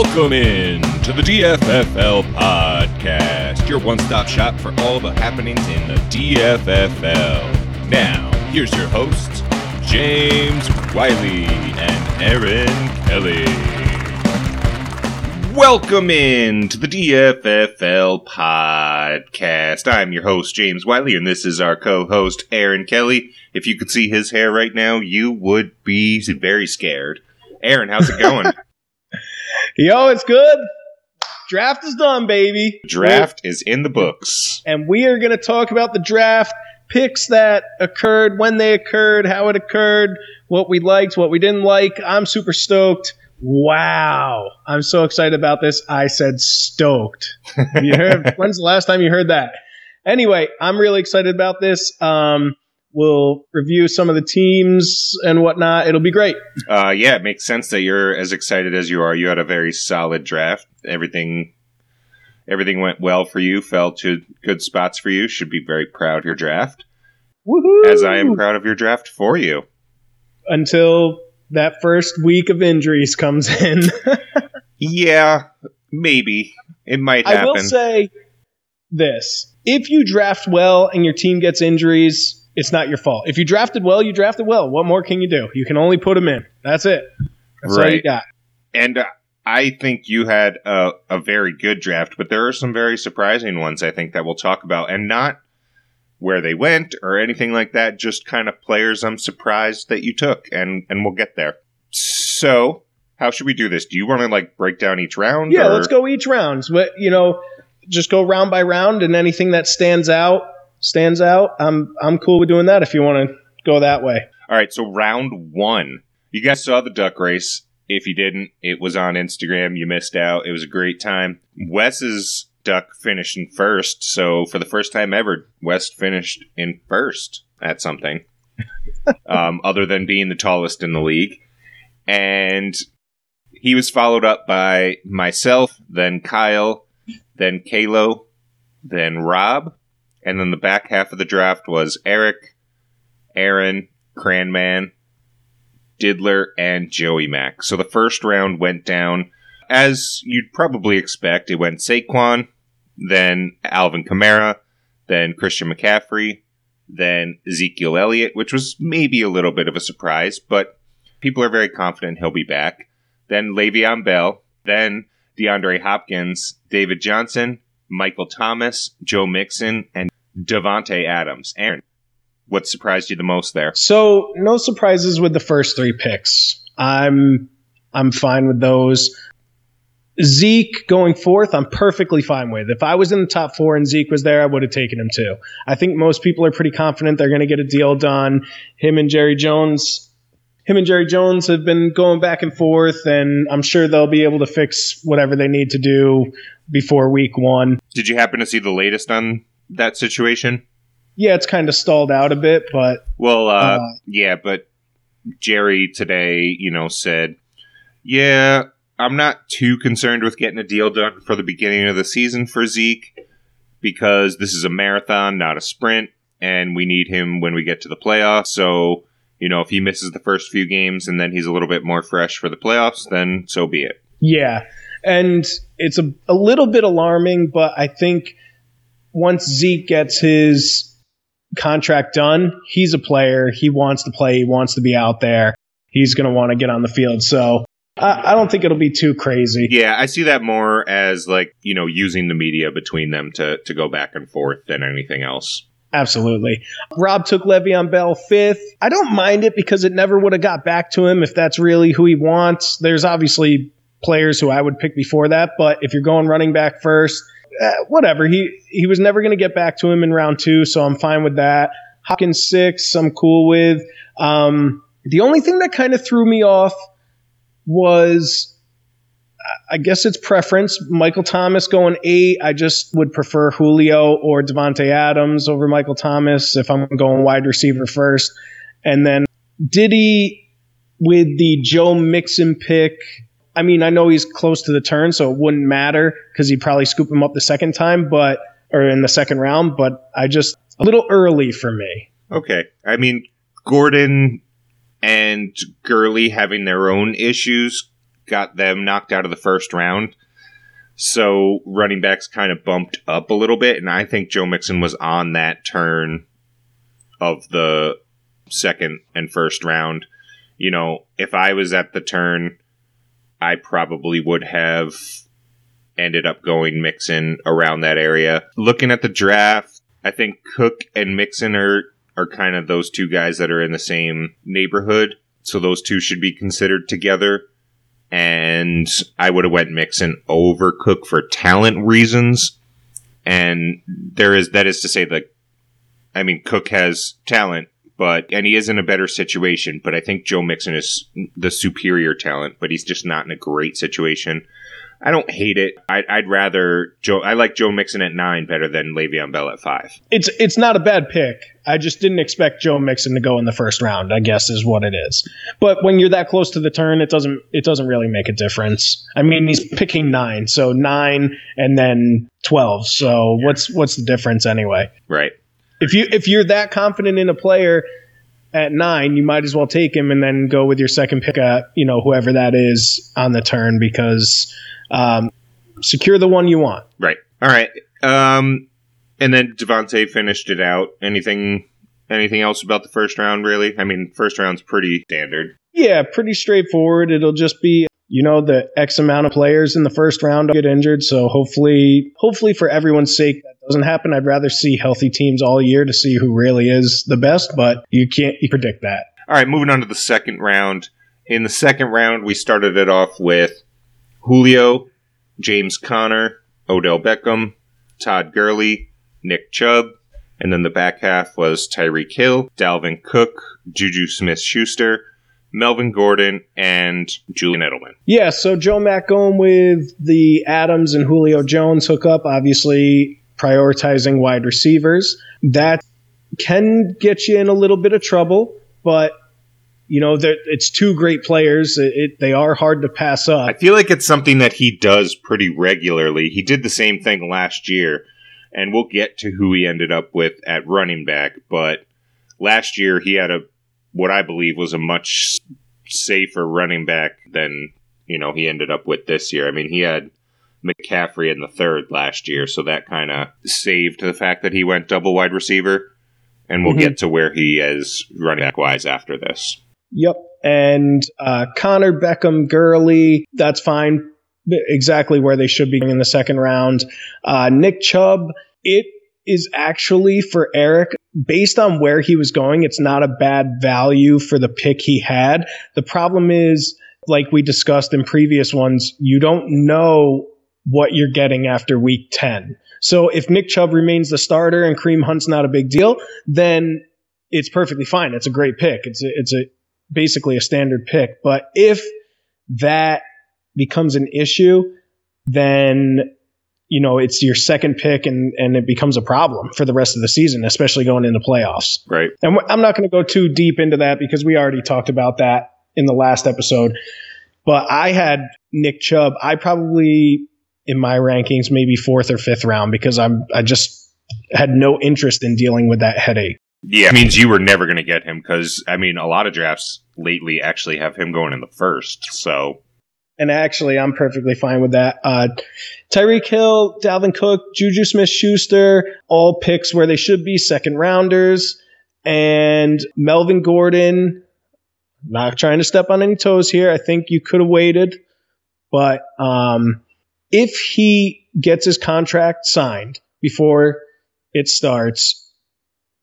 Welcome in to the DFFL podcast, your one stop shop for all the happenings in the DFFL. Now, here's your hosts, James Wiley and Aaron Kelly. Welcome in to the DFFL podcast. I'm your host, James Wiley, and this is our co host, Aaron Kelly. If you could see his hair right now, you would be very scared. Aaron, how's it going? Yo, it's good. Draft is done, baby. Draft is in the books. And we are going to talk about the draft, picks that occurred, when they occurred, how it occurred, what we liked, what we didn't like. I'm super stoked. Wow. I'm so excited about this. I said stoked. You heard, when's the last time you heard that? Anyway, I'm really excited about this. Um, we'll review some of the teams and whatnot. It'll be great. Uh, yeah, it makes sense that you're as excited as you are. You had a very solid draft. Everything, everything went well for you. Fell to good spots for you. Should be very proud of your draft. Woohoo! As I am proud of your draft for you. Until that first week of injuries comes in. Yeah, maybe it might happen. I will say this: if you draft well and your team gets injuries, it's not your fault. If you drafted well, you drafted well. What more can you do? You can only put them in. That's it. That's all you Right. got. And uh, I think you had a, a very good draft, but there are some very surprising ones I think that we'll talk about, and not where they went or anything like that. Just kind of players I'm surprised that you took, and and we'll get there. So, how should we do this? Do you want to like break down each round? Yeah, or- let's go each round. But you know, just go round by round, and anything that stands out stands out. I'm I'm cool with doing that. If you want to go that way. All right, so round one. You guys saw the duck race. If you didn't, it was on Instagram. You missed out. It was a great time. Wes's duck finished in first. So for the first time ever, Wes finished in first at something, um, other than being the tallest in the league. And he was followed up by myself, then Kyle, then Kalo, then Rob, and then the back half of the draft was Eric, Aaron, Cranman, Diddler, and Joey Mack. So the first round went down as you'd probably expect. It went Saquon, then Alvin Kamara, then Christian McCaffrey, then Ezekiel Elliott, which was maybe a little bit of a surprise, but people are very confident he'll be back. Then Le'Veon Bell, then DeAndre Hopkins, David Johnson, Michael Thomas, Joe Mixon, and Davante Adams. Aaron, what surprised you the most there? So no surprises with the first three picks. I'm I'm fine with those. Zeke going fourth, I'm perfectly fine with. If I was in the top four and Zeke was there, I would have taken him too. I think most people are pretty confident they're going to get a deal done. Him and Jerry Jones, him and Jerry Jones have been going back and forth, and I'm sure they'll be able to fix whatever they need to do before week one. Did you happen to see the latest on that situation? Yeah, it's kind of stalled out a bit, but Well, uh, Uh, yeah, but Jerry today, you know, said, yeah, I'm not too concerned with getting a deal done for the beginning of the season for Zeke because this is a marathon, not a sprint, and we need him when we get to the playoffs. So, you know, if he misses the first few games and then he's a little bit more fresh for the playoffs, then so be it. Yeah. And it's a, a little bit alarming, but I think once Zeke gets his contract done, he's a player. He wants to play. He wants to be out there. He's going to want to get on the field. So I, I don't think it'll be too crazy. Yeah, I see that more as like, you know, using the media between them to, to go back and forth than anything else. Absolutely. Rob took Le'Veon Bell fifth. I don't mind it because it never would have got back to him if that's really who he wants. There's obviously players who I would pick before that, but if you're going running back first, uh, whatever. He he was never going to get back to him in round two, so I'm fine with that. Hopkins six, I'm cool with. Um, the only thing that kind of threw me off was I guess it's preference. Michael Thomas going eight. I just would prefer Julio or Davante Adams over Michael Thomas if I'm going wide receiver first. And then Diddy with the Joe Mixon pick. I mean, I know he's close to the turn, so it wouldn't matter because he'd probably scoop him up the second time, but or in the second round. But I just a little early for me. Okay. I mean, Gordon and Gurley having their own issues got them knocked out of the first round. So running backs kind of bumped up a little bit, and I think Joe Mixon was on that turn of the second and first round. You know, if I was at the turn, I probably would have ended up going Mixon around that area. Looking at the draft, I think Cook and Mixon are are kind of those two guys that are in the same neighborhood. So those two should be considered together. And I would have went Mixon over Cook for talent reasons. And there is that is to say that I mean Cook has talent, but and he is in a better situation, but I think Joe Mixon is the superior talent, but he's just not in a great situation. I don't hate it. I'd, I'd, rather Joe. I like Joe Mixon at nine better than Le'Veon Bell at five. It's it's not a bad pick. I just didn't expect Joe Mixon to go in the first round. I guess is what it is. But when you're that close to the turn, it doesn't it doesn't really make a difference. I mean, he's picking nine, so nine and then twelve. So what's what's the difference anyway? Right. If you if you're that confident in a player at nine, you might as well take him and then go with your second pick at you know whoever that is on the turn because um, secure the one you want. Right. All right. Um, and then Davante finished it out. Anything anything else about the first round really? I mean, first round's pretty standard. Yeah, pretty straightforward. It'll just be you know the X amount of players in the first round get injured. So hopefully, hopefully for everyone's sake that doesn't happen. I'd rather see healthy teams all year to see who really is the best, but you can't you predict that. All right, moving on to the second round. In the second round, we started it off with Julio, James Conner, Odell Beckham, Todd Gurley, Nick Chubb, and then the back half was Tyreek Hill, Dalvin Cook, Juju Smith Schuster, Melvin Gordon, and Julian Edelman. Yeah, so Joe Mack going with the Adams and Julio Jones hookup, obviously prioritizing wide receivers. That can get you in a little bit of trouble, but you know, it's two great players. It, it, they are hard to pass up. I feel like it's something that he does pretty regularly. He did the same thing last year, and we'll get to who he ended up with at running back. But last year, he had a what I believe was a much safer running back than you know he ended up with this year. I mean, he had McCaffrey in the third last year, so that kind of saved the fact that he went double wide receiver. And we'll mm-hmm. get to where he is running back wise after this. Yep, and uh, Conner Beckham Gurley, that's fine. Exactly where they should be in the second round. Uh, Nick Chubb, it is actually for Eric based on where he was going, it's not a bad value for the pick he had. The problem is, like we discussed in previous ones, you don't know what you're getting after week 10. So if Nick Chubb remains the starter and Kareem Hunt's not a big deal, then it's perfectly fine. It's a great pick. It's a, it's a basically a standard pick. But if that becomes an issue, then you know, it's your second pick and, and it becomes a problem for the rest of the season, especially going into playoffs. Right. And I'm not going to go too deep into that because we already talked about that in the last episode. But I had Nick Chubb. I probably, in my rankings, maybe fourth or fifth round because I'm, I just had no interest in dealing with that headache. Yeah, it means you were never going to get him because, I mean, a lot of drafts lately actually have him going in the first. So and actually, I'm perfectly fine with that. Uh, Tyreek Hill, Dalvin Cook, Juju Smith Schuster, all picks where they should be, second rounders. And Melvin Gordon, not trying to step on any toes here. I think you could have waited. But um, if he gets his contract signed before it starts,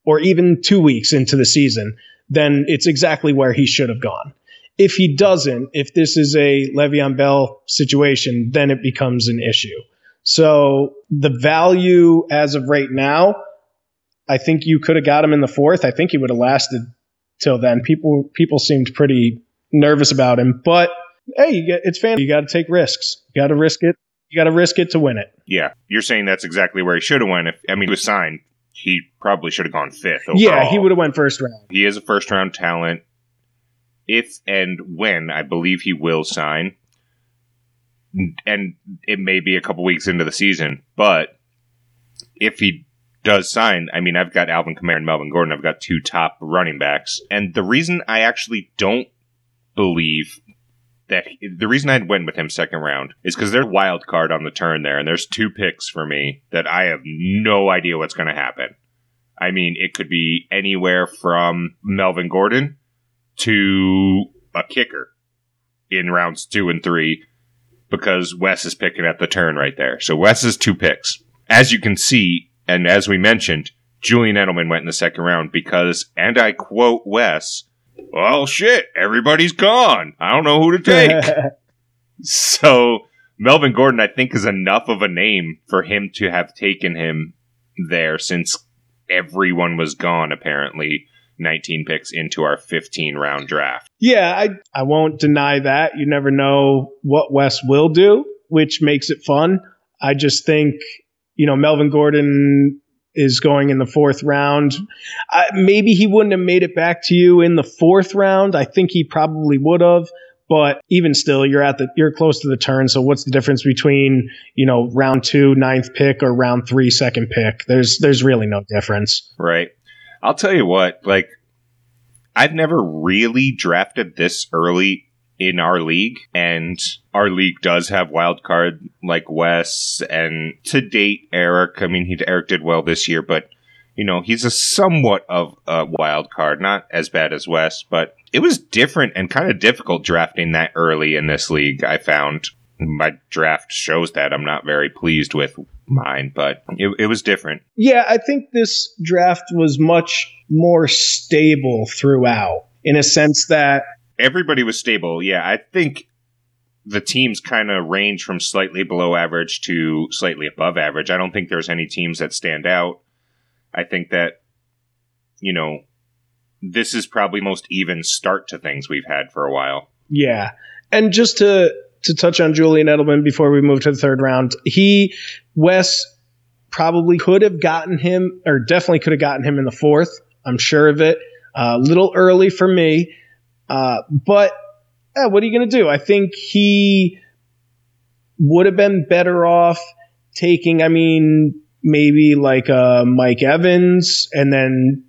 or even two weeks into the season, then it's exactly where he should have gone. If he doesn't, if this is a Le'Veon Bell situation, then it becomes an issue. So the value as of right now, I think you could have got him in the fourth. I think he would have lasted till then. People people seemed pretty nervous about him, but hey, you get it's fantasy. You got to take risks. You got to risk it. You got to risk it to win it. Yeah, you're saying that's exactly where he should have went. If I mean, he was signed, he probably should have gone fifth. Overall. Yeah, he would have went first round. He is a first round talent if and when I believe he will sign, and it may be a couple weeks into the season, but if he does sign, I mean, I've got Alvin Kamara and Melvin Gordon. I've got two top running backs. And the reason I actually don't believe that the reason I went with him second round is because there's wild card on the turn there, and there's two picks for me that I have no idea what's going to happen. I mean, it could be anywhere from Melvin Gordon to a kicker in rounds two and three because Wes is picking at the turn right there. So Wes is two picks. As you can see, and as we mentioned, Julian Edelman went in the second round because, and I quote Wes, well, shit, everybody's gone. I don't know who to take. so Melvin Gordon, I think, is enough of a name for him to have taken him there since everyone was gone, apparently. 19 picks into our 15 round draft. Yeah, I I won't deny that. You never know what Wes will do, which makes it fun. I just think, you know, Melvin Gordon is going in the fourth round. Maybe he wouldn't have made it back to you in the fourth round. I think he probably would have. But even still, you're at the you're close to the turn. So what's the difference between you know round two ninth pick or round three second pick? There's there's really no difference. Right. I'll tell you what. Like, I've never really drafted this early in our league, and our league does have wild card like Wes and to date Eric. I mean, he Eric did well this year, but you know he's a somewhat of a wild card, not as bad as Wes, but it was different and kind of difficult drafting that early in this league. I found my draft shows that I'm not very pleased with mine, but it, it was different. Yeah, I think this draft was much more stable throughout in a sense that everybody was stable. Yeah, I think the teams kind of range from slightly below average to slightly above average. I don't think there's any teams that stand out. I think that, you know, this is probably most even start to things we've had for a while. Yeah. And just to to touch on Julian Edelman before we move to the third round, he Wes probably could have gotten him or definitely could have gotten him in the fourth. I'm sure of it. A uh, little early for me. Uh, but yeah, what are you going to do? I think he would have been better off taking, I mean, maybe like uh, Mike Evans and then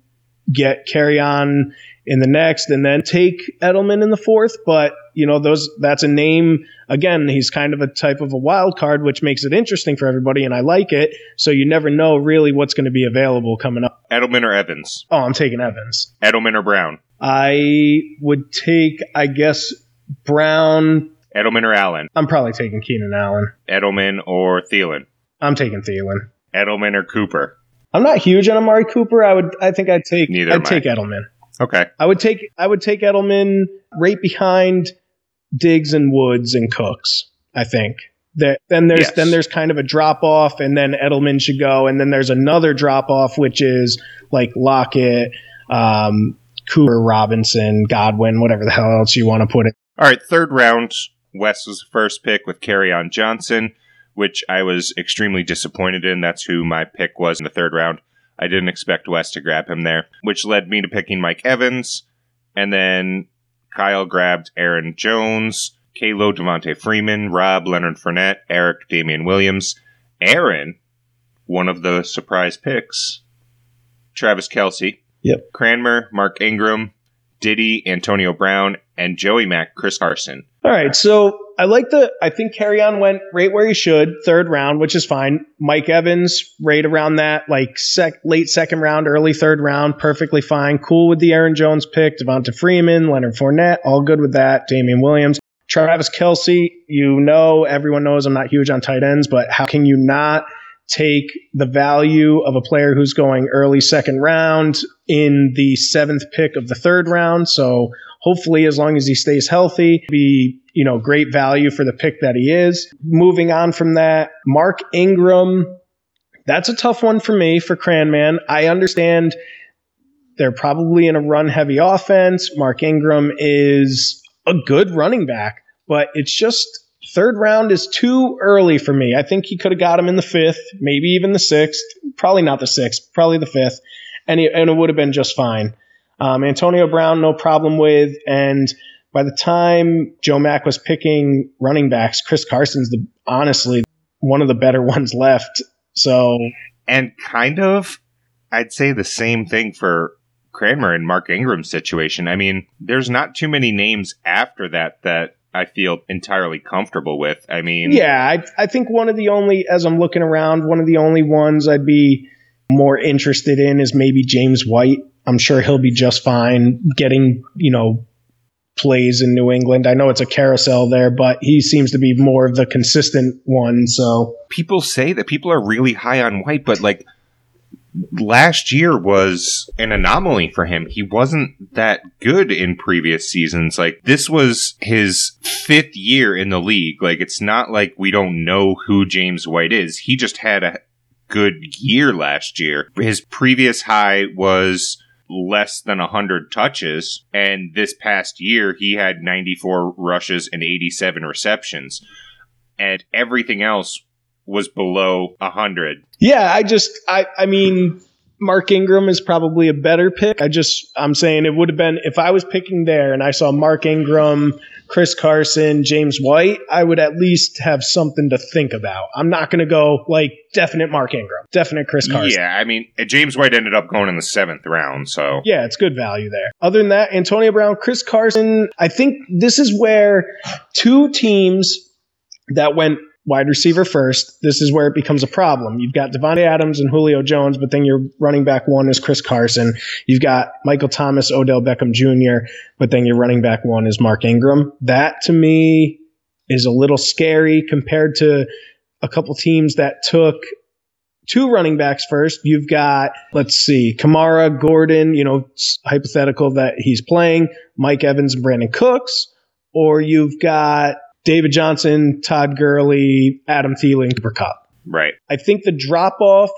get Kerryon in the next and then take Edelman in the fourth. But, you know, those that's a name. Again, he's kind of a type of a wild card, which makes it interesting for everybody, and I like it. So you never know really what's going to be available coming up. Edelman or Evans? Oh, I'm taking Evans. Edelman or Brown? I would take, I guess, Brown. Edelman or Allen? I'm probably taking Keenan Allen. Edelman or Thielen? I'm taking Thielen. Edelman or Cooper? I'm not huge on Amari Cooper. I would. I think I'd take. Neither. I'd take I. Edelman. Okay. I would take. I would take Edelman right behind Diggs and Woods and Cooks. I think that then there's yes. then there's kind of a drop off, and then Edelman should go, and then there's another drop off, which is like Lockett, um, Cooper Robinson, Godwin, whatever the hell else you want to put it. All right, third round. Wes was the first pick with Kerryon Johnson, which I was extremely disappointed in. That's who my pick was in the third round. I didn't expect Wes to grab him there, which led me to picking Mike Evans. And then Kyle grabbed Aaron Jones, Kalo Devonta Freeman, Rob Leonard Fournette, Eric Damian Williams, Aaron, one of the surprise picks, Travis Kelce, Yep. Cranmer, Mark Ingram, Diddy, Antonio Brown, and Joey Mack, Chris Carson. All right. So I like the, I think Kerryon went right where he should, third round, which is fine. Mike Evans, right around that, like sec, late second round, early third round, perfectly fine. Cool with the Aaron Jones pick, Devonta Freeman, Leonard Fournette, all good with that. Damian Williams. Travis Kelce, you know, everyone knows I'm not huge on tight ends, but how can you not take the value of a player who's going early second round in the seventh pick of the third round. So hopefully, as long as he stays healthy, be you know great value for the pick that he is. Moving on from that, Mark Ingram. That's a tough one for me for Cranman. I understand they're probably in a run heavy offense. Mark Ingram is a good running back, but it's just Third round is too early for me. I think he could have got him in the fifth, maybe even the sixth. Probably not the sixth, probably the fifth, and, he, and it would have been just fine. Um, Antonio Brown, no problem with. And by the time Joe Mack was picking running backs, Chris Carson's the honestly one of the better ones left. So and kind of, I'd say the same thing for Kramer and Mark Ingram's situation. I mean, there's not too many names after that that I feel entirely comfortable with. I mean, Yeah, I, I think one of the only, as I'm looking around, one of the only ones I'd be more interested in is maybe James White. I'm sure he'll be just fine getting, you know, plays in New England. I know it's a carousel there, but he seems to be more of the consistent one. So, people say that people are really high on White, but like last year was an anomaly for him. He wasn't that good in previous seasons. Like this was his fifth year in the league. Like it's not like we don't know who James White is. He just had a good year last year. His previous high was less than 100 touches and this past year he had 94 rushes and 87 receptions and everything else was below 100 yeah, I just, I, I mean, Mark Ingram is probably a better pick. I just, I'm saying it would have been, if I was picking there and I saw Mark Ingram, Chris Carson, James White, I would at least have something to think about. I'm not going to go like definite Mark Ingram, definite Chris Carson. Yeah, I mean, James White ended up going in the seventh round, so. Yeah, it's good value there. Other than that, Antonio Brown, Chris Carson, I think this is where two teams that went wide receiver first, this is where it becomes a problem. You've got Davante Adams and Julio Jones, but then your running back one is Chris Carson. You've got Michael Thomas, Odell Beckham Jr., but then your running back one is Mark Ingram. That to me is a little scary compared to a couple teams that took two running backs first. You've got, let's see, Kamara, Gordon, you know, hypothetical that he's playing, Mike Evans and Brandin Cooks, or you've got David Johnson, Todd Gurley, Adam Thielen, Cooper Kupp. Right. I think the drop off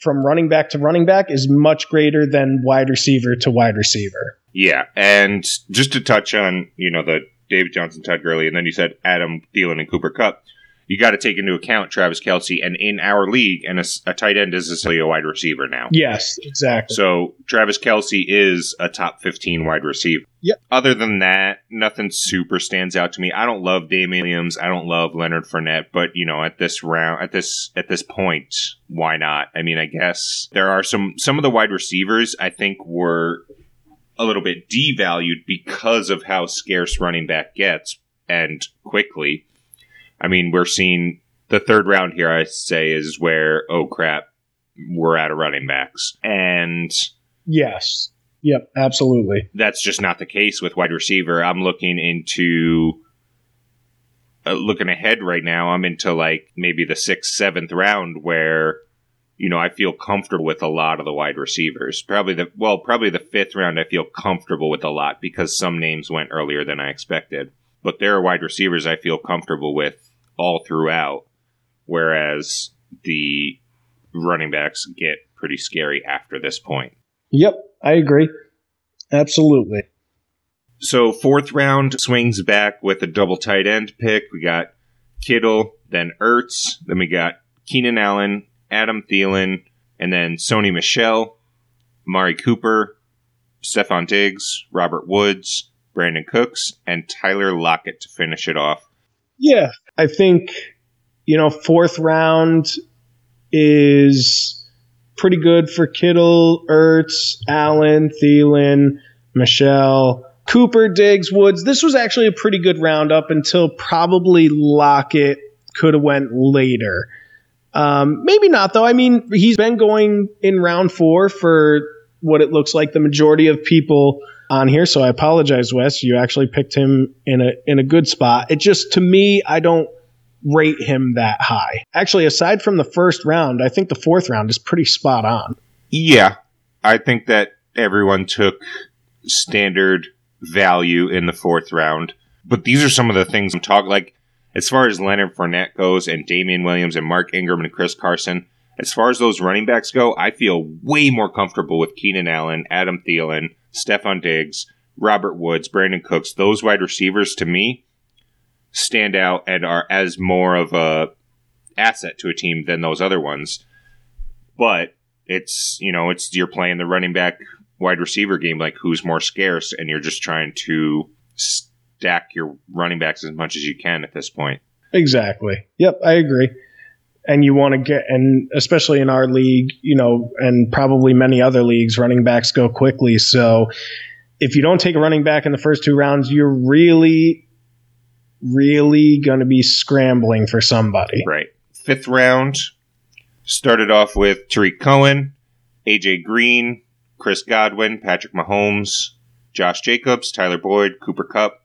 from running back to running back is much greater than wide receiver to wide receiver. Yeah, and just to touch on, you know, the David Johnson, Todd Gurley, and then you said Adam Thielen and Cooper Kupp. You got to take into account Travis Kelce, and in our league, and a, a tight end is essentially a wide receiver now. Yes, exactly. So Travis Kelce is a top 15 wide receiver. Yep. Other than that, nothing super stands out to me. I don't love Damian Williams. I don't love Leonard Fournette, but you know, at this round, at this at this point, why not? I mean, I guess there are some some of the wide receivers I think were a little bit devalued because of how scarce running back gets and quickly. I mean, we're seeing the third round here, I say, is where, oh crap, we're out of running backs. And yes. Yep, absolutely. that's just not the case with wide receiver. I'm looking into. Uh, looking ahead right now, I'm into like maybe the sixth, seventh round where, you know, I feel comfortable with a lot of the wide receivers. Probably the, well, probably the fifth round, I feel comfortable with a lot because some names went earlier than I expected. But there are wide receivers I feel comfortable with all throughout, whereas the running backs get pretty scary after this point. Yep, I agree. Absolutely. So fourth round swings back with a double tight end pick. We got Kittle, then Ertz, then we got Keenan Allen, Adam Thielen, and then Sony Michel, Mari Cooper, Stefon Diggs, Robert Woods, Brandin Cooks, and Tyler Lockett to finish it off. Yeah, I think you know fourth round is pretty good for Kittle, Ertz, Allen, Thielen, Michel, Cooper, Diggs, Woods. This was actually a pretty good round up until probably Lockett could have went later. Um, maybe not though. I mean, he's been going in round four for what it looks like the majority of people on here. So I apologize, Wes. You actually picked him in a in a good spot. It just to me, I don't rate him that high. Actually, aside from the first round, I think the fourth round is pretty spot on. Yeah, I think that everyone took standard value in the fourth round. But these are some of the things I'm talking like as far as Leonard Fournette goes and Damian Williams and Mark Ingram and Chris Carson. As far as those running backs go, I feel way more comfortable with Keenan Allen, Adam Thielen, Stefon Diggs, Robert Woods, Brandin Cooks. Those wide receivers to me stand out and are as more of a asset to a team than those other ones. But it's you know it's you're playing the running back wide receiver game like who's more scarce and you're just trying to stack your running backs as much as you can at this point. Exactly. Yep, I agree. And you want to get, and especially in our league, you know, and probably many other leagues, running backs go quickly. So if you don't take a running back in the first two rounds, you're really really going to be scrambling for somebody. Right. Fifth round started off with Tarik Cohen, AJ Green, Chris Godwin, Patrick Mahomes, Josh Jacobs, Tyler Boyd, Cooper Kupp,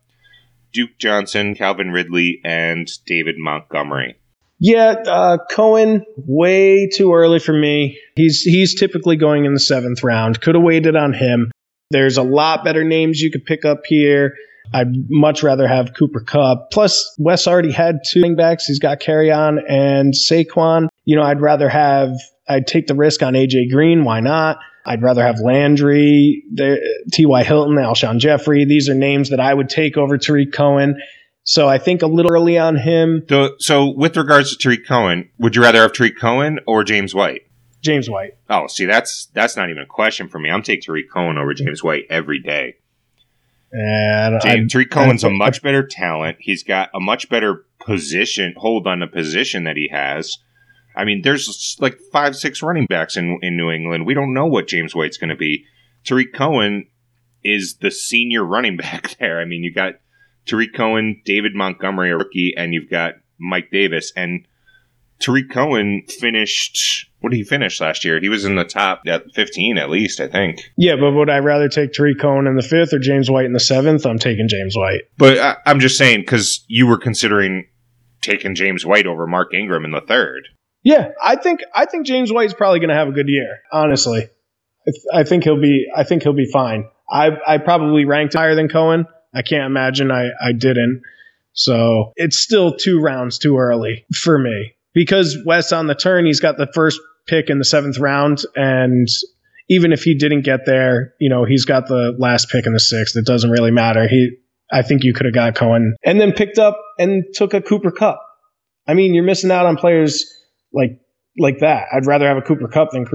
Duke Johnson, Calvin Ridley, and David Montgomery. Yeah, uh, Cohen, way too early for me. He's he's typically going in the seventh round. Could have waited on him. There's a lot better names you could pick up here. I'd much rather have Cooper Kupp. Plus, Wes already had two running backs. He's got Kerryon and Saquon. You know, I'd rather have, I'd take the risk on AJ Green. Why not? I'd rather have Landry, T.Y. Hilton, Alshon Jeffery. These are names that I would take over Tarik Cohen. So I think a little early on him. So, so with regards to Tarik Cohen, would you rather have Tarik Cohen or James White? James White. Oh, see, that's that's not even a question for me. I'm taking Tarik Cohen over James White every day. And James, Tarik Cohen's a much better talent. He's got a much better position, hold on the position that he has. I mean, there's like five, six running backs in, in New England. We don't know what James White's going to be. Tarik Cohen is the senior running back there. I mean, you got Tarik Cohen, David Montgomery, a rookie, and you've got Mike Davis. And Tarik Cohen finished. What did he finish last year? He was in the top at 15 at least, I think. Yeah, but would I rather take Tarik Cohen in the fifth or James White in the seventh? I'm taking James White. But I, I'm just saying because you were considering taking James White over Mark Ingram in the third. Yeah, I think I think James White's probably going to have a good year. Honestly, I, th- I think he'll be I think he'll be fine. I I probably ranked higher than Cohen. I can't imagine I I didn't. So it's still two rounds too early for me because Wes on the turn he's got the first pick in the seventh round and even if he didn't get there, you know he's got the last pick in the sixth. It doesn't really matter. He I think you could have got Cohen and then picked up and took a Cooper Kupp. I mean, you're missing out on players like like that. I'd rather have a Cooper Kupp than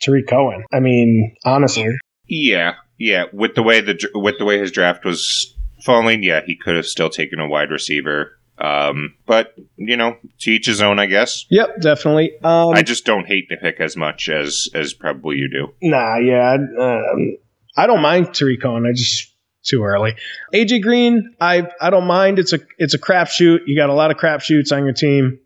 Tarik Cohen. I mean, honestly. Yeah, yeah. With the way the with the way his draft was falling, yeah, he could have still taken a wide receiver. Um, but you know, to each his own, I guess. Yep, definitely. Um, I just don't hate the pick as much as as probably you do. Nah, yeah, um, I don't mind Tarik Cohen. I just too early. AJ Green, I I don't mind. It's a it's a crapshoot. You got a lot of crapshoots on your team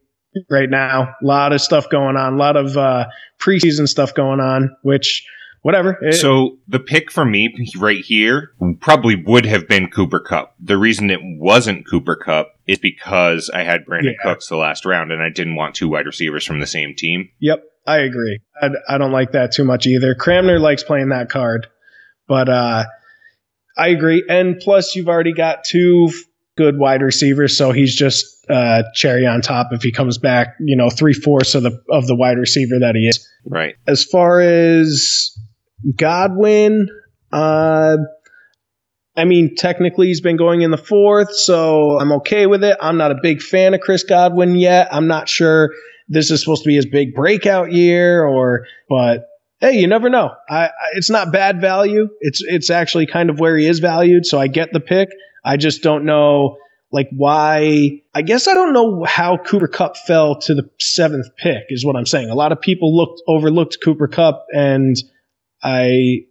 right now. A lot of stuff going on, a lot of uh, preseason stuff going on, which whatever. So the pick for me right here probably would have been Cooper Kupp. The reason it wasn't Cooper Kupp is because I had Brandin yeah. Cooks the last round and I didn't want two wide receivers from the same team. Yep, I agree. I, I don't like that too much either. Cramner likes playing that card, but uh, I agree. And plus, you've already got two good wide receivers, so he's just uh, cherry on top if he comes back. You know, three fourths of the of the wide receiver that he is. Right. As far as Godwin, uh, I mean, technically he's been going in the fourth, so I'm okay with it. I'm not a big fan of Chris Godwin yet. I'm not sure this is supposed to be his big breakout year, or but hey, you never know. I, I, it's not bad value. It's it's actually kind of where he is valued, so I get the pick. I just don't know like why I guess I don't know how Cooper Kupp fell to the seventh pick is what I'm saying. A lot of people looked overlooked Cooper Kupp and I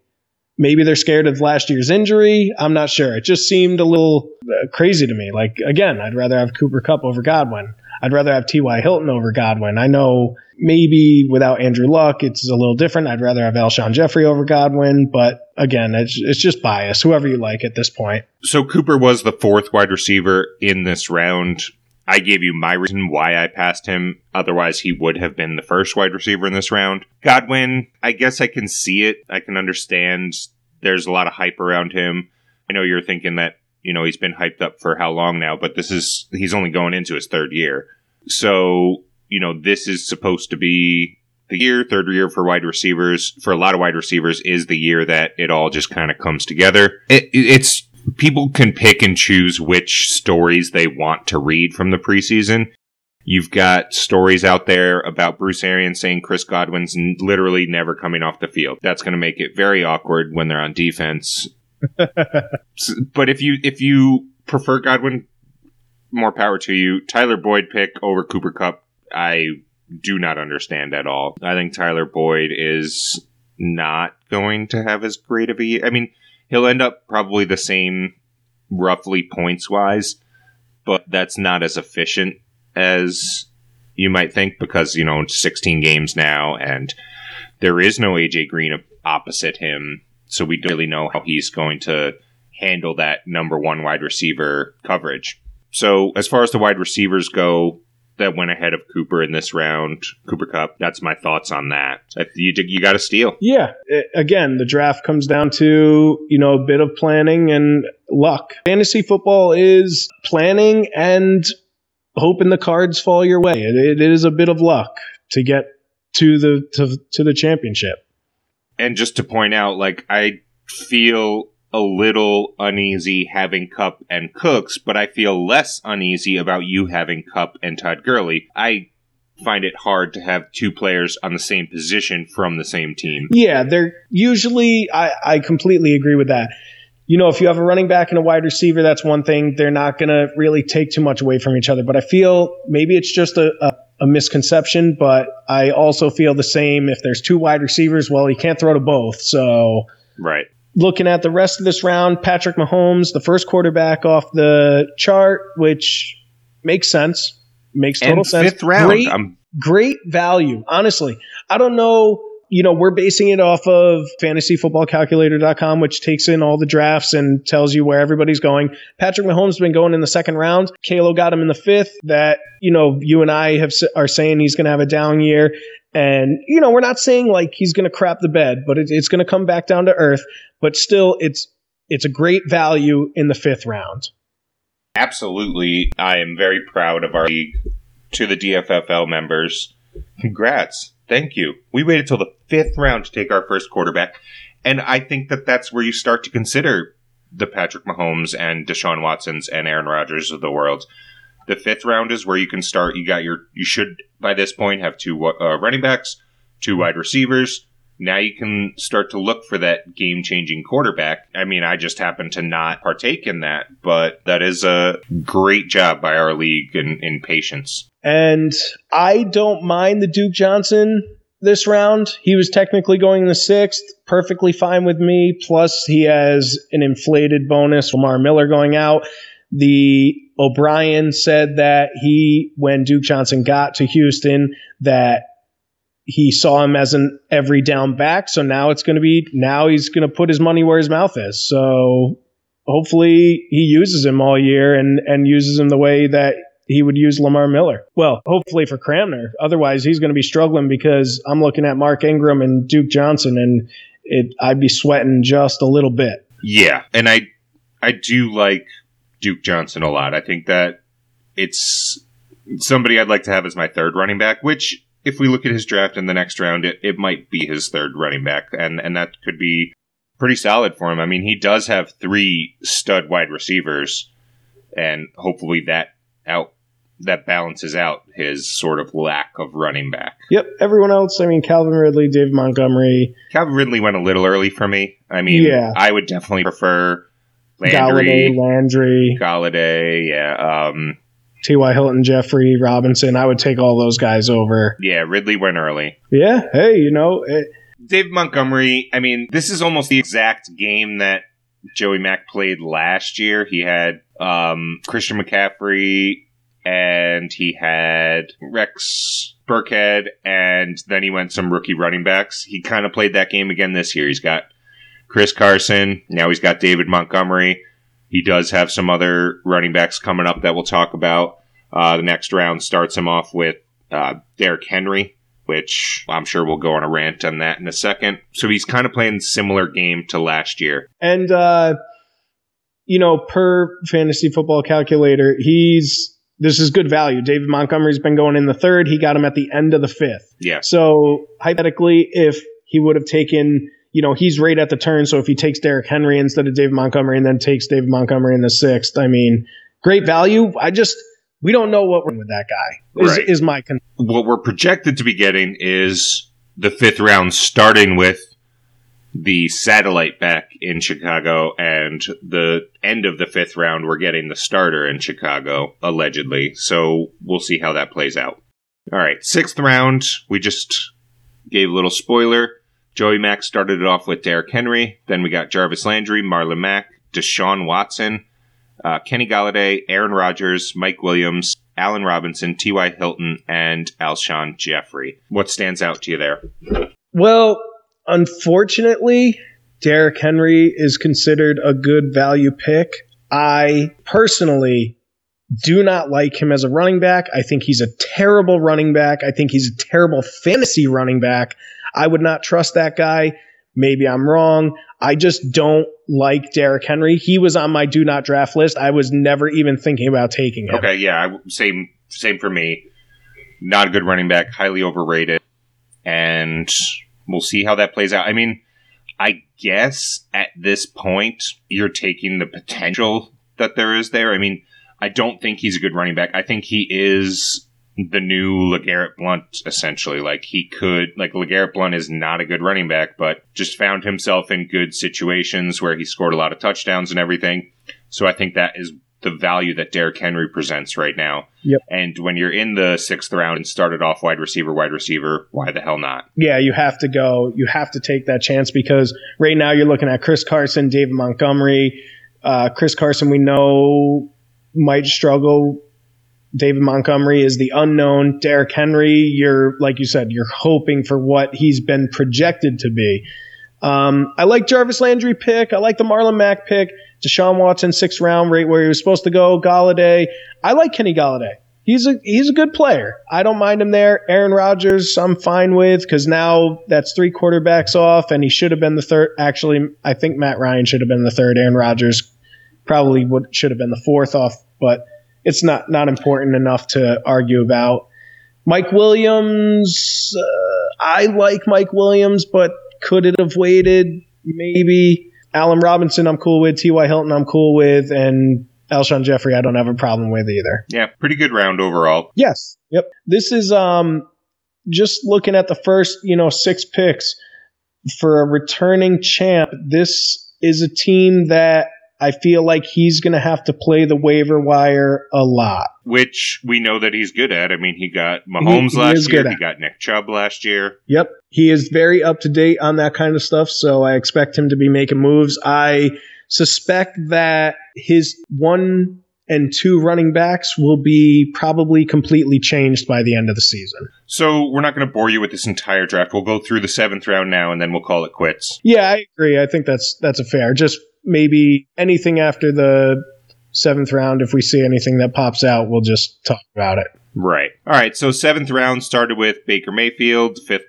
maybe they're scared of last year's injury. I'm not sure. It just seemed a little uh, crazy to me. Like again, I'd rather have Cooper Kupp over Godwin. I'd rather have T.Y. Hilton over Godwin. I know maybe without Andrew Luck, it's a little different. I'd rather have Alshon Jeffery over Godwin, but again, it's, it's just bias, whoever you like at this point. So Cooper was the fourth wide receiver in this round. I gave you my reason why I passed him. Otherwise, he would have been the first wide receiver in this round. Godwin, I guess I can see it. I can understand there's a lot of hype around him. I know you're thinking that, you know, he's been hyped up for how long now, but this is, he's only going into his third year. So you know, this is supposed to be the year, third year for wide receivers, for a lot of wide receivers, is the year that it all just kind of comes together. It, it's people can pick and choose which stories they want to read from the preseason. You've got stories out there about Bruce Arians saying Chris Godwin's literally never coming off the field. That's going to make it very awkward when they're on defense. but if you if you prefer Godwin, more power to you. Tyler Boyd pick over Cooper Kupp, I do not understand at all. I think Tyler Boyd is not going to have as great of a year. I mean, he'll end up probably the same roughly points wise. but that's not as efficient as you might think because, you know, 16 games now and there is no AJ Green opposite him. So we don't really know how he's going to handle that number one wide receiver coverage. So as far as the wide receivers go, that went ahead of Cooper in this round, Cooper Kupp. That's my thoughts on that. You you got to steal. Yeah. It, again, the draft comes down to you know a bit of planning and luck. Fantasy football is planning and hoping the cards fall your way. it, it is a bit of luck to get to the to, to the championship. And just to point out, like I feel a little uneasy having Kupp and Cooks, but I feel less uneasy about you having Kupp and Todd Gurley. I find it hard to have two players on the same position from the same team. Yeah, they're usually I, I completely agree with that. You know, if you have a running back and a wide receiver, that's one thing. They're not going to really take too much away from each other. But I feel maybe it's just a, a, a misconception, but I also feel the same. If there's two wide receivers, well, he can't throw to both. So, right looking at the rest of this round, Patrick Mahomes, the first quarterback off the chart, which makes sense. Makes total and sense. Fifth round. Great, I'm- great value. Honestly, I don't know. You know, we're basing it off of fantasyfootballcalculator.com, which takes in all the drafts and tells you where everybody's going. Patrick Mahomes has been going in the second round. Kalo got him in the fifth. That, you know, you and I have are saying he's going to have a down year. And, you know, we're not saying like he's going to crap the bed, but it, it's going to come back down to earth. But still, it's it's a great value in the fifth round. Absolutely. I am very proud of our league. To the DFFL members, congrats. Thank you. We waited till the fifth round to take our first quarterback. And I think that that's where you start to consider the Patrick Mahomes and Deshaun Watsons and Aaron Rodgers of the world. The fifth round is where you can start. You got your, you should by this point have two uh, running backs, two wide receivers. Now you can start to look for that game changing quarterback. I mean, I just happen to not partake in that, but that is a great job by our league in, in patience. And I don't mind the Duke Johnson this round. He was technically going in the sixth, perfectly fine with me. Plus, he has an inflated bonus. Lamar Miller going out. The O'Brien said that he, when Duke Johnson got to Houston, that he saw him as an every down back. So now it's going to be, now he's going to put his money where his mouth is. So hopefully he uses him all year and, and uses him the way that he would use Lamar Miller. Well, hopefully for Cramner. Otherwise, he's going to be struggling because I'm looking at Mark Ingram and Duke Johnson, and it, I'd be sweating just a little bit. Yeah, and I I do like Duke Johnson a lot. I think that it's somebody I'd like to have as my third running back, which if we look at his draft in the next round, it, it might be his third running back, and, and that could be pretty solid for him. I mean, he does have three stud wide receivers, and hopefully that out that balances out his sort of lack of running back. Yep. Everyone else, I mean, Calvin Ridley, Dave Montgomery. Calvin Ridley went a little early for me. I mean, yeah. I would definitely prefer Landry, Golladay, Landry, Golladay, yeah. Um, T.Y. Hilton, Jeffery Robinson. I would take all those guys over. Yeah, Ridley went early. Yeah. Hey, you know. It, Dave Montgomery, I mean, this is almost the exact game that Joey Mack played last year. He had um, Christian McCaffrey and he had Rex Burkhead, and then he went some rookie running backs. He kind of played that game again this year. He's got Chris Carson. Now he's got David Montgomery. He does have some other running backs coming up that we'll talk about. Uh, the next round starts him off with uh, Derrick Henry, which I'm sure we'll go on a rant on that in a second. So he's kind of playing similar game to last year. And, uh, you know, per fantasy football calculator, he's this is good value. David Montgomery's been going in the third. He got him at the end of the fifth. Yeah. So hypothetically, if he would have taken you know, he's right at the turn. So if he takes Derrick Henry instead of David Montgomery and then takes David Montgomery in the sixth, I mean, great value. I just, we don't know what we're with that guy, is, right. is my con- What we're projected to be getting is the fifth round, starting with the satellite back in Chicago, and the end of the fifth round, we're getting the starter in Chicago, allegedly. So we'll see how that plays out. All right, sixth round, we just gave a little spoiler. Joey Mack started it off with Derrick Henry. Then we got Jarvis Landry, Marlon Mack, Deshaun Watson, uh, Kenny Golladay, Aaron Rodgers, Mike Williams, Allen Robinson, T.Y. Hilton, and Alshon Jeffery. What stands out to you there? Well, unfortunately, Derrick Henry is considered a good value pick. I personally do not like him as a running back. I think he's a terrible running back. I think he's a terrible fantasy running back. I would not trust that guy. Maybe I'm wrong. I just don't like Derrick Henry. He was on my do not draft list. I was never even thinking about taking him. Okay, yeah, same same for me. Not a good running back, highly overrated, and we'll see how that plays out. I mean, I guess at this point you're taking the potential that there is there. I mean, I don't think he's a good running back. I think he is the new LeGarrette Blunt, essentially. Like he could, like LeGarrette Blunt is not a good running back, but just found himself in good situations where he scored a lot of touchdowns and everything. So I think that is the value that Derrick Henry presents right now. Yep. And when you're in the sixth round and started off wide receiver, wide receiver, why the hell not? Yeah, you have to go. You have to take that chance because right now you're looking at Chris Carson, David Montgomery. Uh, Chris Carson, we know might struggle David Montgomery is the unknown. Derrick Henry, you're like you said, you're hoping for what he's been projected to be. Um, I like Jarvis Landry pick. I like the Marlon Mack pick. Deshaun Watson sixth round, right where he was supposed to go. Golladay. I like Kenny Golladay. He's a he's a good player. I don't mind him there. Aaron Rodgers, I'm fine with because now that's three quarterbacks off, and he should have been the third. Actually, I think Matt Ryan should have been the third. Aaron Rodgers probably would should have been the fourth off, but it's not not important enough to argue about. Mike Williams, uh, I like Mike Williams, but could it have waited? Maybe. Allen Robinson, I'm cool with. T.Y. Hilton, I'm cool with. And Alshon Jeffery, I don't have a problem with either. Yeah, pretty good round overall. Yes. Yep. This is um just looking at the first, you know, six picks for a returning champ. This is a team that I feel like he's going to have to play the waiver wire a lot. Which we know that he's good at. I mean, he got Mahomes he, he last year. He got Nick Chubb last year. Yep. He is very up to date on that kind of stuff. So I expect him to be making moves. I suspect that his one and two running backs will be probably completely changed by the end of the season. So we're not going to bore you with this entire draft. We'll go through the seventh round now, and then we'll call it quits. Yeah, I agree. I think that's that's a fair. Just maybe anything after the seventh round, if we see anything that pops out, we'll just talk about it. Right. All right. So seventh round started with Baker Mayfield, fifth,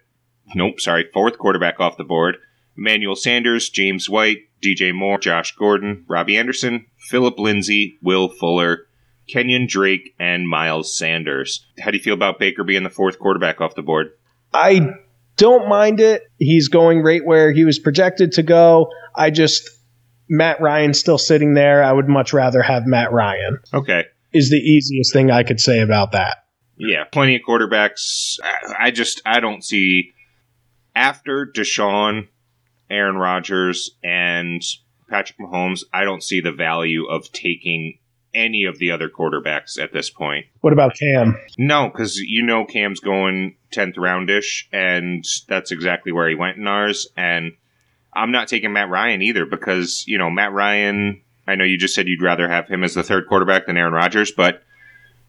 nope, sorry, fourth quarterback off the board. Emmanuel Sanders, James White, DJ Moore, Josh Gordon, Robbie Anderson, Philip Lindsay, Will Fuller, Kenyon Drake, and Miles Sanders. How do you feel about Baker being the fourth quarterback off the board? I don't mind it. He's going right where he was projected to go. I just Matt Ryan still sitting there. I would much rather have Matt Ryan. Okay. Is the easiest thing I could say about that. Yeah, plenty of quarterbacks. I just I don't see after Deshaun, Aaron Rodgers, and Patrick Mahomes, I don't see the value of taking any of the other quarterbacks at this point. What about Cam? No, because you know Cam's going 10th roundish, and that's exactly where he went in ours. And I'm not taking Matt Ryan either because, you know, Matt Ryan, I know you just said you'd rather have him as the third quarterback than Aaron Rodgers, but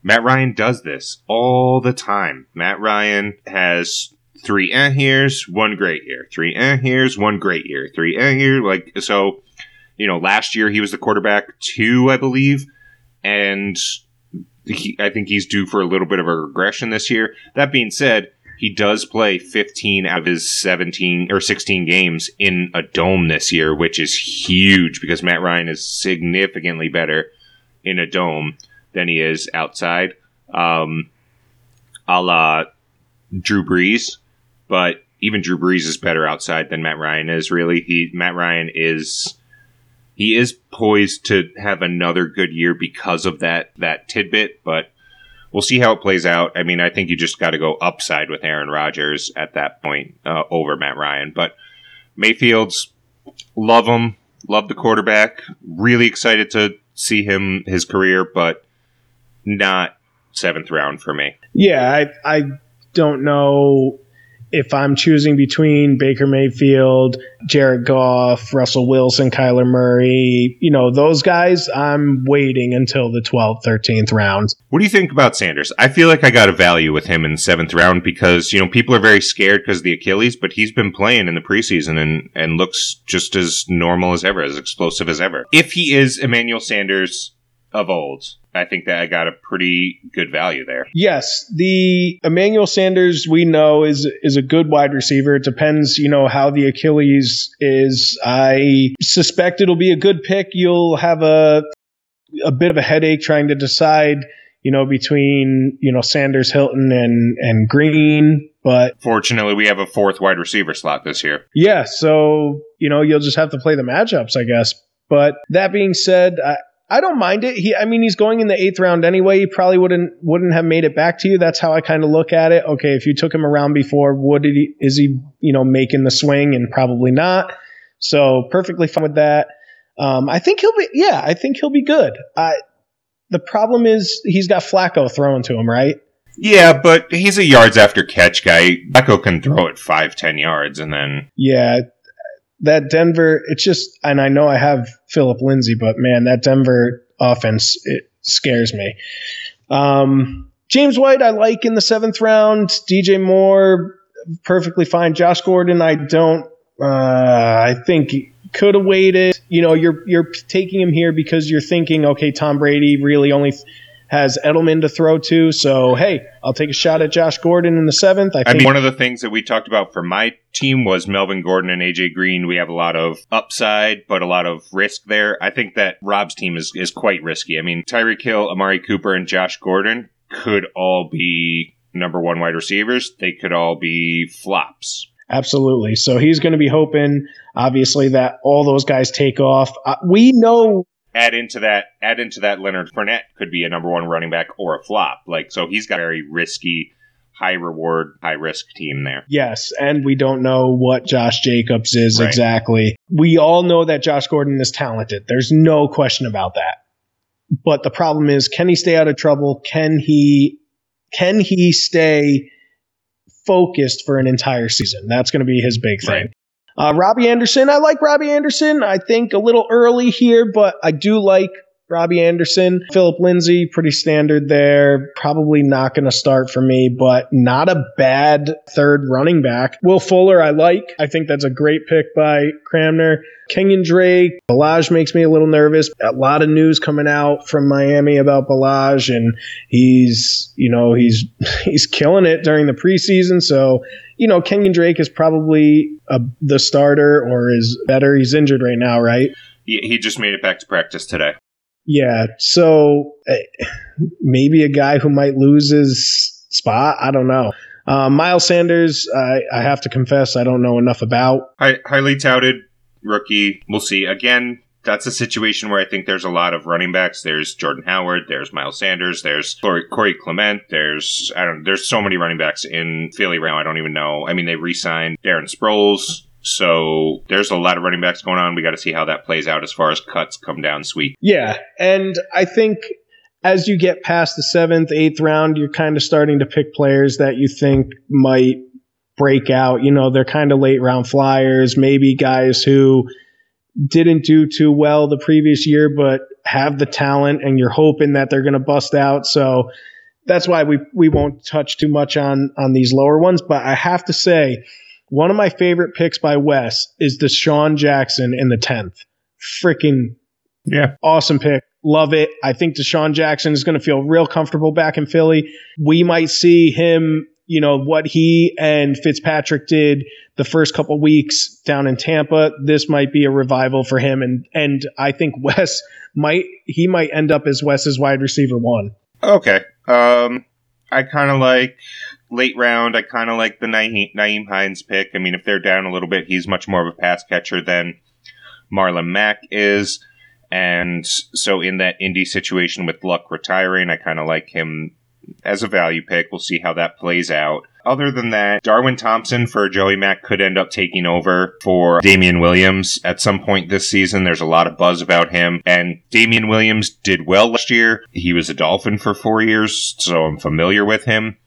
Matt Ryan does this all the time. Matt Ryan has three eh years, one great year. Three eh years, one great year. Three eh year. Like, so, you know, last year he was the quarterback two, I believe, and he, I think he's due for a little bit of a regression this year. That being said, he does play 15 out of his 17 or 16 games in a dome this year, which is huge because Matt Ryan is significantly better in a dome than he is outside. Um, a la Drew Brees, but even Drew Brees is better outside than Matt Ryan is. Really, he Matt Ryan is he is poised to have another good year because of that that tidbit, but we'll see how it plays out. I mean, I think you just got to go upside with Aaron Rodgers at that point uh, over Matt Ryan. But Mayfield's love him, love the quarterback. Really excited to see him his career, but not seventh round for me. Yeah, I I don't know if I'm choosing between Baker Mayfield, Jared Goff, Russell Wilson, Kyler Murray, you know, those guys, I'm waiting until the 12th, 13th round. What do you think about Sanders? I feel like I got a value with him in the seventh round because, you know, people are very scared because of the Achilles, but he's been playing in the preseason and, and looks just as normal as ever, as explosive as ever. If he is Emmanuel Sanders of old, I think that I got a pretty good value there. Yes, the Emmanuel Sanders we know is is a good wide receiver. It depends, you know, how the Achilles is. I suspect it'll be a good pick. You'll have a a bit of a headache trying to decide, you know, between you know Sanders, Hilton, and and Green. But fortunately, we have a fourth wide receiver slot this year. Yeah, so you know you'll just have to play the matchups, I guess. But that being said, I, I don't mind it. He, I mean, he's going in the eighth round anyway. He probably wouldn't wouldn't have made it back to you. That's how I kind of look at it. Okay, if you took him around before, would he is he you know making the swing? And probably not. So perfectly fine with that. Um, I think he'll be yeah. I think he'll be good. I, the problem is he's got Flacco throwing to him, right? Yeah, but he's a yards after catch guy. Flacco can throw it five, ten yards, and then yeah, that Denver, it's just, and I know I have Philip Lindsay, but man, that Denver offense, it scares me. Um, James White, I like in the seventh round. DJ Moore, perfectly fine. Josh Gordon, I don't, uh, I think could have waited. You know, you're, you're taking him here because you're thinking, okay, Tom Brady really only has Edelman to throw to. So, hey, I'll take a shot at Josh Gordon in the seventh. I, I mean, one of the things that we talked about for my team was Melvin Gordon and AJ Green. We have a lot of upside, but a lot of risk there. I think that Rob's team is, is quite risky. I mean, Tyreek Hill, Amari Cooper, and Josh Gordon could all be number one wide receivers. They could all be flops. Absolutely. So he's going to be hoping, obviously, that all those guys take off. Uh, we know add into that add into that Leonard Fournette could be a number one running back or a flop. Like so he's got a very risky, high reward, high risk team there. Yes, and we don't know what Josh Jacobs is right. exactly. We all know that Josh Gordon is talented. There's no question about that. But the problem is can he stay out of trouble? Can he can he stay focused for an entire season? That's going to be his big thing. Right. Uh, Robbie Anderson, I like Robbie Anderson. I think a little early here, but I do like Robbie Anderson, Philip Lindsay, pretty standard there. Probably not going to start for me, but not a bad third running back. Will Fuller, I like. I think that's a great pick by Cramner. Kenyon Drake, Ballage makes me a little nervous. A lot of news coming out from Miami about Ballage, and he's, you know, he's he's killing it during the preseason. So, you know, Kenyon Drake is probably a, the starter or is better. He's injured right now, right? He just made it back to practice today. Yeah, so uh, maybe a guy who might lose his spot. I don't know. Uh, Miles Sanders, I, I, have to confess, I don't know enough about. High, highly touted rookie. We'll see. Again, that's a situation where I think there's a lot of running backs. There's Jordan Howard, there's Miles Sanders, there's Corey Clement, there's I don't. There's so many running backs in Philly right now. I don't even know. I mean, they re-signed Darren Sproles. So there's a lot of running backs going on. We got to see how that plays out as far as cuts come down sweet. Yeah. And I think as you get past the seventh, eighth round, you're kind of starting to pick players that you think might break out. You know, they're kind of late round flyers, maybe guys who didn't do too well the previous year, but have the talent and you're hoping that they're going to bust out. So that's why we, we won't touch too much on, on these lower ones. But I have to say, one of my favorite picks by Wes is DeSean Jackson in the 10th. Freaking yeah. Awesome pick. Love it. I think DeSean Jackson is going to feel real comfortable back in Philly. We might see him, you know, what he and Fitzpatrick did the first couple weeks down in Tampa. This might be a revival for him. And, and I think Wes might, he might end up as Wes's wide receiver one. Okay. Um, I kind of like late round, I kind of like the Nyheim Hines pick. I mean, if they're down a little bit, he's much more of a pass catcher than Marlon Mack is. And so, in that indie situation with Luck retiring, I kind of like him as a value pick. We'll see how that plays out. Other than that, Darwin Thompson for Joey Mack could end up taking over for Damien Williams at some point this season. There's a lot of buzz about him. And Damien Williams did well last year. He was a Dolphin for four years, so I'm familiar with him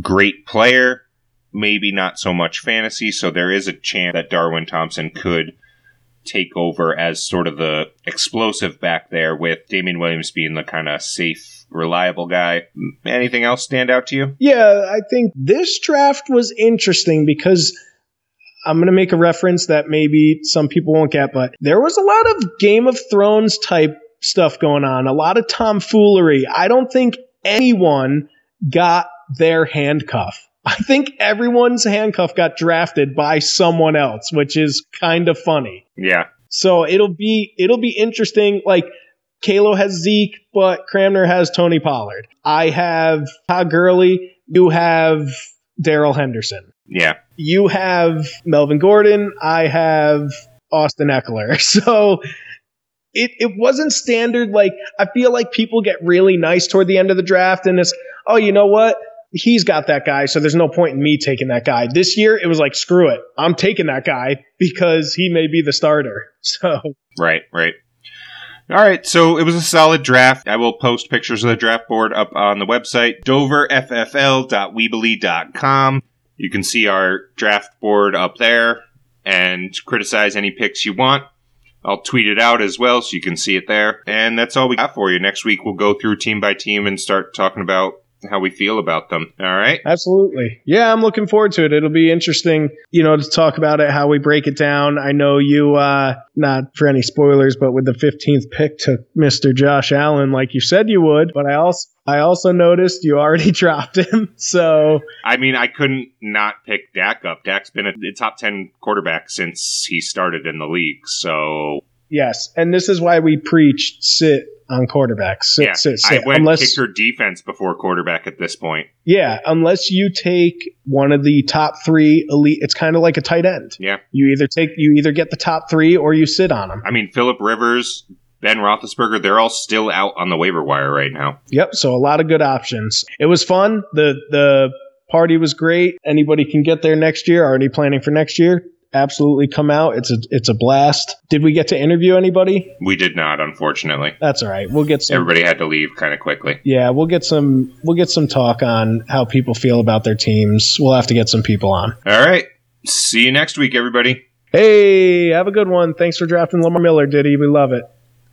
great player, maybe not so much fantasy. So there is a chance that Darwin Thompson could take over as sort of the explosive back there, with Damien Williams being the kind of safe, reliable guy. Anything else stand out to you? Yeah, I think this draft was interesting because I'm going to make a reference that maybe some people won't get, but there was a lot of Game of Thrones type stuff going on, a lot of tomfoolery. I don't think anyone got their handcuff. I think everyone's handcuff got drafted by someone else, which is kind of funny. Yeah. So it'll be it'll be interesting. Like Kalo has Zeke, but Cramner has Tony Pollard. I have Todd Gurley. You have Darrell Henderson. Yeah. You have Melvin Gordon. I have Austin Ekeler. So it, it wasn't standard. Like, I feel like people get really nice toward the end of the draft and it's, oh, you know what? He's got that guy, so there's no point in me taking that guy. This year, it was like, screw it. I'm taking that guy because he may be the starter. So, Right, right. All right, so it was a solid draft. I will post pictures of the draft board up on the website, doverffl.weebly.com. You can see our draft board up there and criticize any picks you want. I'll tweet it out as well so you can see it there. And that's all we got for you. Next week, we'll go through team by team and start talking about how we feel about them. All right. Absolutely. Yeah, I'm looking forward to it. It'll be interesting, you know, to talk about it, how we break it down. I know you, uh, not for any spoilers, but with the 15th pick to Mr. Josh Allen, like you said you would, but I also, I also noticed you already dropped him. So, I mean, I couldn't not pick Dak up. Dak's been a top 10 quarterback since he started in the league. So, yes. And this is why we preach sit on quarterbacks. Sit, yeah, sit, sit. I went unless, kicker defense before quarterback at this point. Yeah, unless you take one of the top three elite, it's kind of like a tight end. Yeah. You either take, you either get the top three or you sit on them. I mean, Philip Rivers, Ben Roethlisberger, they're all still out on the waiver wire right now. Yep. So a lot of good options. It was fun. The the party was great. Anybody can get there next year. Already planning for next year. Absolutely come out. It's a it's a blast. Did we get to interview anybody? We did not, unfortunately. That's all right. We'll get some. Everybody had to leave kind of quickly. Yeah, we'll get some. We'll get some talk on how people feel about their teams. We'll have to get some people on. All right. See you next week, everybody. Hey, have a good one. Thanks for drafting Lamar Miller, Diddy. We love it.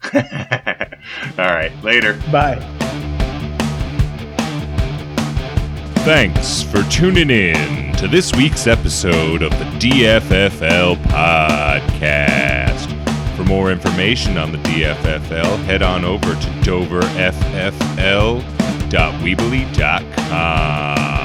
All right. Later. Bye. Thanks for tuning in to this week's episode of the DFFL podcast. For more information on the DFFL, head on over to doverffl.weebly.com.